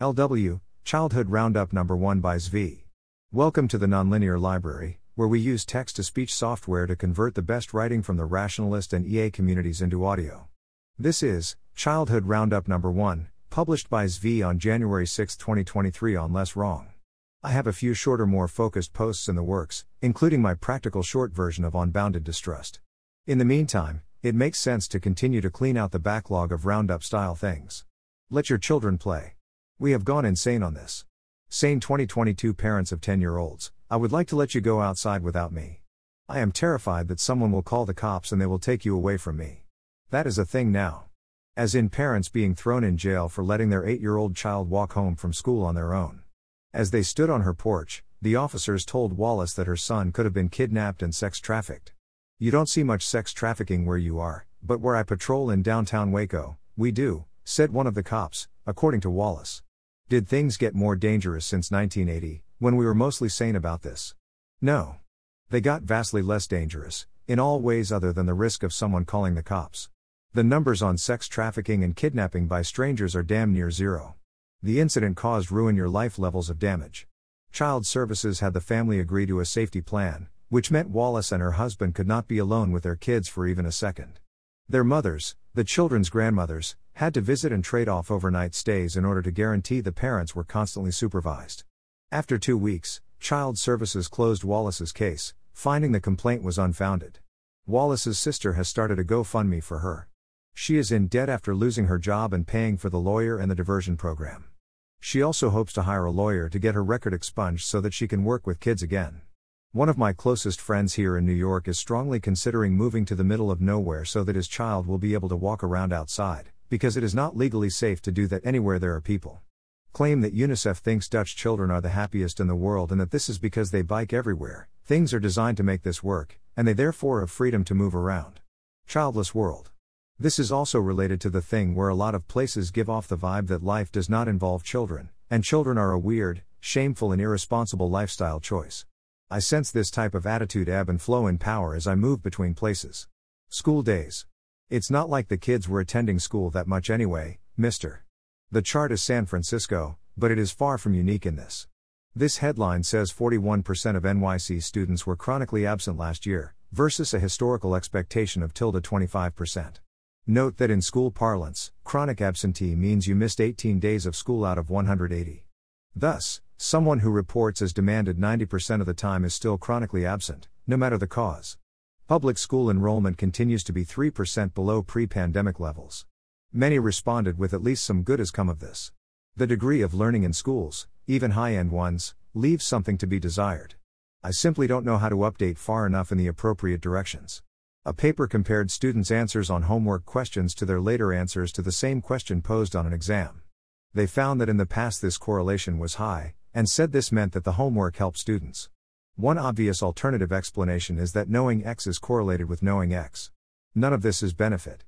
LW, Childhood Roundup Number 1 by Zvi. Welcome to the Nonlinear Library, where we use text to speech software to convert the best writing from the rationalist and EA communities into audio. This is Childhood Roundup Number 1, published by Zvi on January 6, 2023 on Less Wrong. I have a few shorter, more focused posts in the works, including my practical short version of On Bounded Distrust. In the meantime, it makes sense to continue to clean out the backlog of Roundup style things. Let your children play. We have gone insane on this. Sane 2022 parents of 10 year olds, I would like to let you go outside without me. I am terrified that someone will call the cops and they will take you away from me. That is a thing now. As in parents being thrown in jail for letting their 8 year old child walk home from school on their own. As they stood on her porch, the officers told Wallace that her son could have been kidnapped and sex trafficked. You don't see much sex trafficking where you are, but where I patrol in downtown Waco, we do, said one of the cops, according to Wallace. Did things get more dangerous since 1980, when we were mostly sane about this? No. They got vastly less dangerous, in all ways other than the risk of someone calling the cops. The numbers on sex trafficking and kidnapping by strangers are damn near zero. The incident caused ruin your life levels of damage. Child Services had the family agree to a safety plan, which meant Wallace and her husband could not be alone with their kids for even a second. Their mothers, the children's grandmothers, had to visit and trade off overnight stays in order to guarantee the parents were constantly supervised. After two weeks, Child Services closed Wallace's case, finding the complaint was unfounded. Wallace's sister has started a GoFundMe for her. She is in debt after losing her job and paying for the lawyer and the diversion program. She also hopes to hire a lawyer to get her record expunged so that she can work with kids again. One of my closest friends here in New York is strongly considering moving to the middle of nowhere so that his child will be able to walk around outside because it is not legally safe to do that anywhere there are people. Claim that UNICEF thinks Dutch children are the happiest in the world and that this is because they bike everywhere. Things are designed to make this work, and they therefore have freedom to move around. Childless world. This is also related to the thing where a lot of places give off the vibe that life does not involve children, and children are a weird, shameful, and irresponsible lifestyle choice. I sense this type of attitude ebb and flow in power as I move between places. School days. It's not like the kids were attending school that much anyway, Mr. The chart is San Francisco, but it is far from unique in this. This headline says 41% of NYC students were chronically absent last year, versus a historical expectation of tilde 25%. Note that in school parlance, chronic absentee means you missed 18 days of school out of 180. Thus, someone who reports as demanded 90% of the time is still chronically absent, no matter the cause. Public school enrollment continues to be 3% below pre pandemic levels. Many responded with at least some good has come of this. The degree of learning in schools, even high end ones, leaves something to be desired. I simply don't know how to update far enough in the appropriate directions. A paper compared students' answers on homework questions to their later answers to the same question posed on an exam. They found that in the past this correlation was high, and said this meant that the homework helped students. One obvious alternative explanation is that knowing X is correlated with knowing X. None of this is benefit.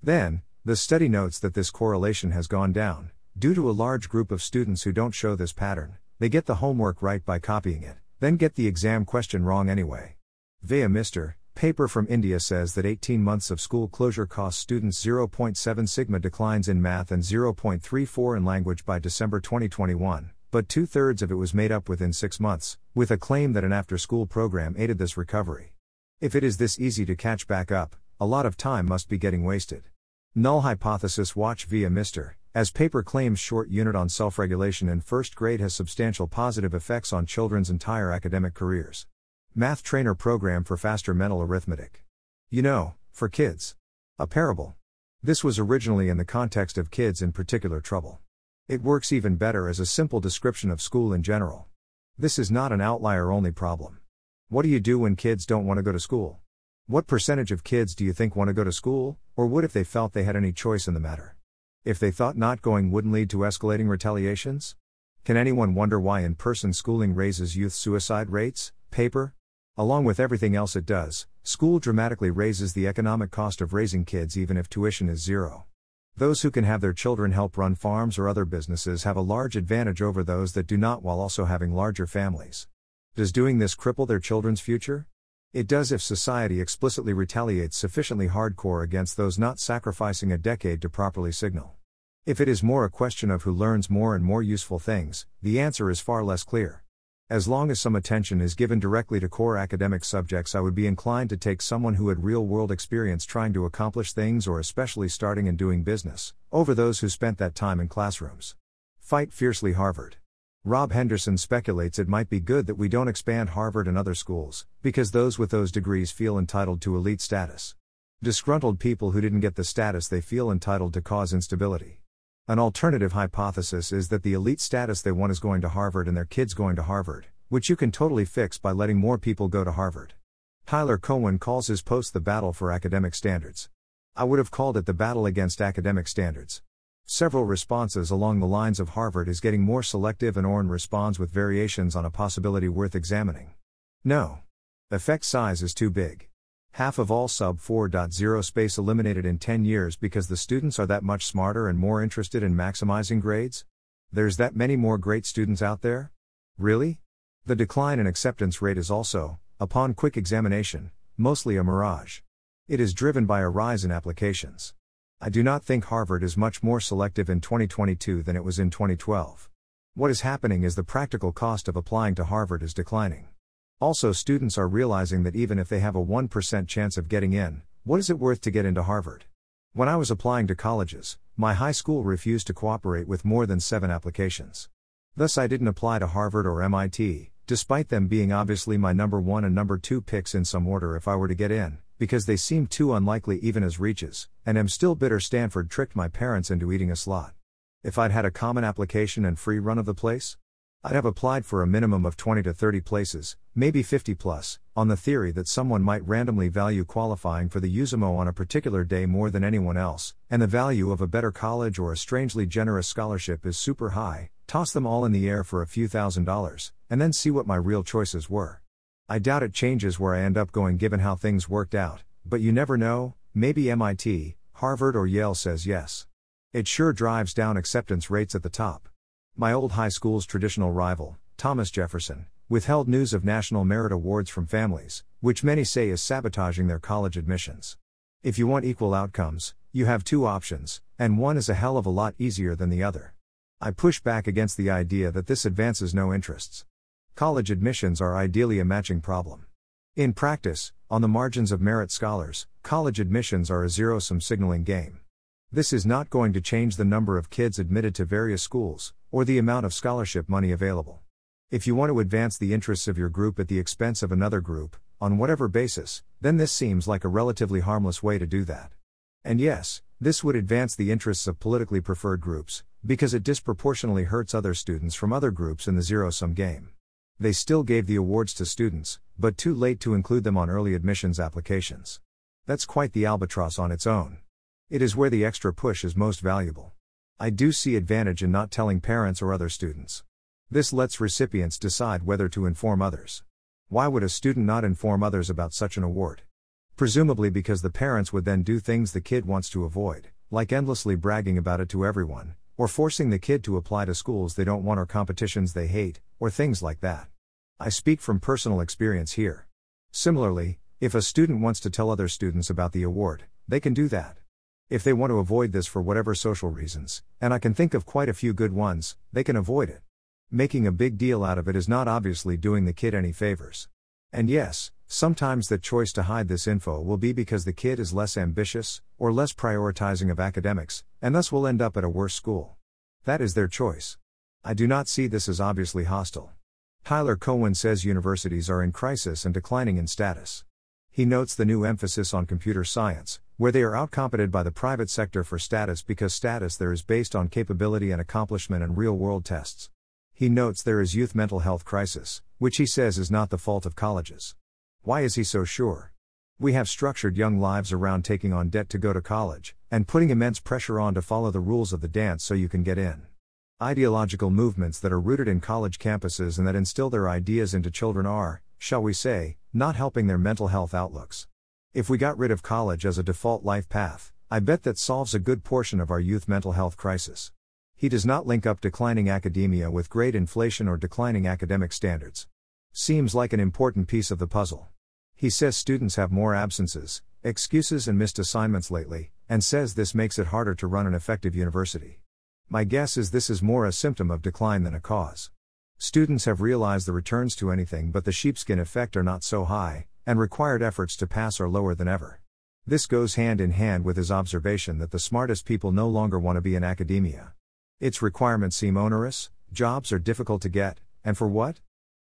Then, the study notes that this correlation has gone down, due to a large group of students who don't show this pattern. They get the homework right by copying it, then get the exam question wrong anyway. Via Mr. Paper from India says that 18 months of school closure costs students 0.7 sigma declines in math and 0.34 in language by December 2021 but two thirds of it was made up within six months, with a claim that an after school program aided this recovery. If it is this easy to catch back up, a lot of time must be getting wasted. Null hypothesis watch via Mr. As paper claims short unit on self regulation in first grade has substantial positive effects on children's entire academic careers. Math trainer program for faster mental arithmetic. You know, for kids. A parable. This was originally in the context of kids in particular trouble. It works even better as a simple description of school in general. This is not an outlier only problem. What do you do when kids don't want to go to school? What percentage of kids do you think want to go to school, or would if they felt they had any choice in the matter? If they thought not going wouldn't lead to escalating retaliations? Can anyone wonder why in person schooling raises youth suicide rates? Paper? Along with everything else it does, school dramatically raises the economic cost of raising kids even if tuition is zero. Those who can have their children help run farms or other businesses have a large advantage over those that do not while also having larger families. Does doing this cripple their children's future? It does if society explicitly retaliates sufficiently hardcore against those not sacrificing a decade to properly signal. If it is more a question of who learns more and more useful things, the answer is far less clear. As long as some attention is given directly to core academic subjects, I would be inclined to take someone who had real world experience trying to accomplish things or especially starting and doing business, over those who spent that time in classrooms. Fight fiercely Harvard. Rob Henderson speculates it might be good that we don't expand Harvard and other schools, because those with those degrees feel entitled to elite status. Disgruntled people who didn't get the status they feel entitled to cause instability. An alternative hypothesis is that the elite status they want is going to Harvard and their kids going to Harvard, which you can totally fix by letting more people go to Harvard. Tyler Cowen calls his post the battle for academic standards. I would have called it the battle against academic standards. Several responses along the lines of Harvard is getting more selective, and Orrin responds with variations on a possibility worth examining. No. Effect size is too big. Half of all sub 4.0 space eliminated in 10 years because the students are that much smarter and more interested in maximizing grades? There's that many more great students out there? Really? The decline in acceptance rate is also, upon quick examination, mostly a mirage. It is driven by a rise in applications. I do not think Harvard is much more selective in 2022 than it was in 2012. What is happening is the practical cost of applying to Harvard is declining. Also, students are realizing that even if they have a 1% chance of getting in, what is it worth to get into Harvard? When I was applying to colleges, my high school refused to cooperate with more than seven applications. Thus, I didn't apply to Harvard or MIT, despite them being obviously my number one and number two picks in some order if I were to get in because they seemed too unlikely even as reaches, and am still bitter Stanford tricked my parents into eating a slot. If I'd had a common application and free run of the place, I'd have applied for a minimum of 20 to 30 places, maybe 50 plus, on the theory that someone might randomly value qualifying for the USAMO on a particular day more than anyone else, and the value of a better college or a strangely generous scholarship is super high, toss them all in the air for a few thousand dollars, and then see what my real choices were. I doubt it changes where I end up going given how things worked out, but you never know, maybe MIT, Harvard, or Yale says yes. It sure drives down acceptance rates at the top. My old high school's traditional rival, Thomas Jefferson, withheld news of National Merit Awards from families, which many say is sabotaging their college admissions. If you want equal outcomes, you have two options, and one is a hell of a lot easier than the other. I push back against the idea that this advances no interests. College admissions are ideally a matching problem. In practice, on the margins of merit scholars, college admissions are a zero sum signaling game. This is not going to change the number of kids admitted to various schools, or the amount of scholarship money available. If you want to advance the interests of your group at the expense of another group, on whatever basis, then this seems like a relatively harmless way to do that. And yes, this would advance the interests of politically preferred groups, because it disproportionately hurts other students from other groups in the zero sum game. They still gave the awards to students, but too late to include them on early admissions applications. That's quite the albatross on its own. It is where the extra push is most valuable. I do see advantage in not telling parents or other students. This lets recipients decide whether to inform others. Why would a student not inform others about such an award? Presumably because the parents would then do things the kid wants to avoid, like endlessly bragging about it to everyone, or forcing the kid to apply to schools they don't want or competitions they hate, or things like that. I speak from personal experience here. Similarly, if a student wants to tell other students about the award, they can do that. If they want to avoid this for whatever social reasons, and I can think of quite a few good ones, they can avoid it. Making a big deal out of it is not obviously doing the kid any favors. And yes, sometimes the choice to hide this info will be because the kid is less ambitious, or less prioritizing of academics, and thus will end up at a worse school. That is their choice. I do not see this as obviously hostile. Tyler Cowen says universities are in crisis and declining in status. He notes the new emphasis on computer science, where they are outcompeted by the private sector for status because status there is based on capability and accomplishment and real world tests. He notes there is youth mental health crisis, which he says is not the fault of colleges. Why is he so sure? We have structured young lives around taking on debt to go to college, and putting immense pressure on to follow the rules of the dance so you can get in ideological movements that are rooted in college campuses and that instill their ideas into children are, shall we say, not helping their mental health outlooks. If we got rid of college as a default life path, I bet that solves a good portion of our youth mental health crisis. He does not link up declining academia with grade inflation or declining academic standards. Seems like an important piece of the puzzle. He says students have more absences, excuses, and missed assignments lately, and says this makes it harder to run an effective university. My guess is this is more a symptom of decline than a cause. Students have realized the returns to anything but the sheepskin effect are not so high, and required efforts to pass are lower than ever. This goes hand in hand with his observation that the smartest people no longer want to be in academia. Its requirements seem onerous, jobs are difficult to get, and for what?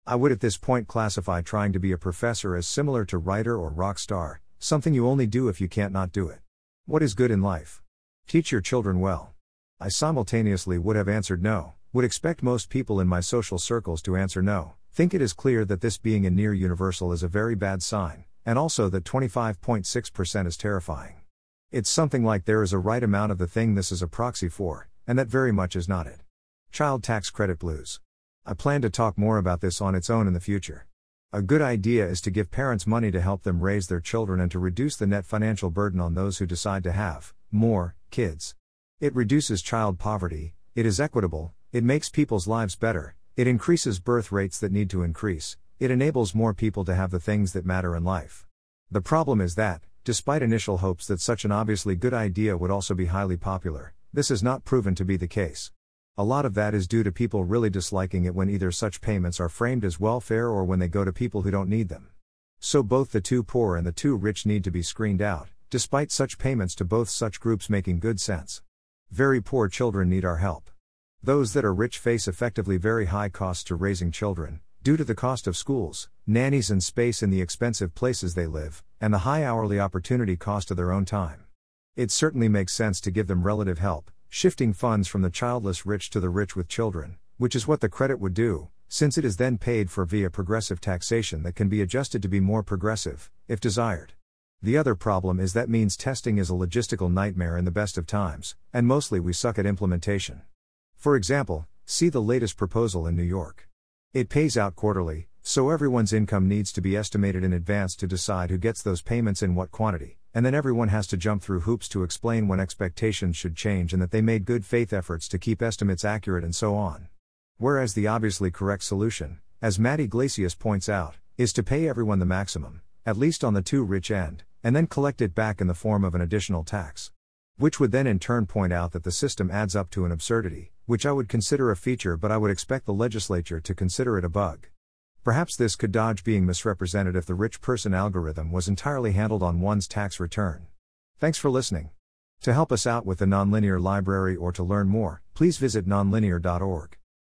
I would at this point classify trying to be a professor as similar to writer or rock star, something you only do if you can't not do it. What is good in life? Teach your children well. I simultaneously would have answered no, would expect most people in my social circles to answer no, think it is clear that this being a near universal is a very bad sign, and also that 25.6% is terrifying. It's something like there is a right amount of the thing this is a proxy for, and that very much is not it. Child tax credit blues. I plan to talk more about this on its own in the future. A good idea is to give parents money to help them raise their children and to reduce the net financial burden on those who decide to have more kids. It reduces child poverty, it is equitable, it makes people's lives better, it increases birth rates that need to increase, it enables more people to have the things that matter in life. The problem is that, despite initial hopes that such an obviously good idea would also be highly popular, this has not proven to be the case. A lot of that is due to people really disliking it when either such payments are framed as welfare or when they go to people who don't need them. So both the too poor and the too rich need to be screened out, despite such payments to both such groups making good sense. Very poor children need our help. Those that are rich face effectively very high costs to raising children, due to the cost of schools, nannies, and space in the expensive places they live, and the high hourly opportunity cost of their own time. It certainly makes sense to give them relative help, shifting funds from the childless rich to the rich with children, which is what the credit would do, since it is then paid for via progressive taxation that can be adjusted to be more progressive, if desired. The other problem is that means testing is a logistical nightmare in the best of times, and mostly we suck at implementation. For example, see the latest proposal in New York. It pays out quarterly, so everyone's income needs to be estimated in advance to decide who gets those payments in what quantity and then everyone has to jump through hoops to explain when expectations should change and that they made good faith efforts to keep estimates accurate and so on. Whereas the obviously correct solution, as Matt Yglesias points out, is to pay everyone the maximum, at least on the too rich end, and then collect it back in the form of an additional tax. Which would then in turn point out that the system adds up to an absurdity, which I would consider a feature but I would expect the legislature to consider it a bug. Perhaps this could dodge being misrepresented if the rich person algorithm was entirely handled on one's tax return. Thanks for listening. To help us out with the Nonlinear Library or to learn more, please visit nonlinear.org.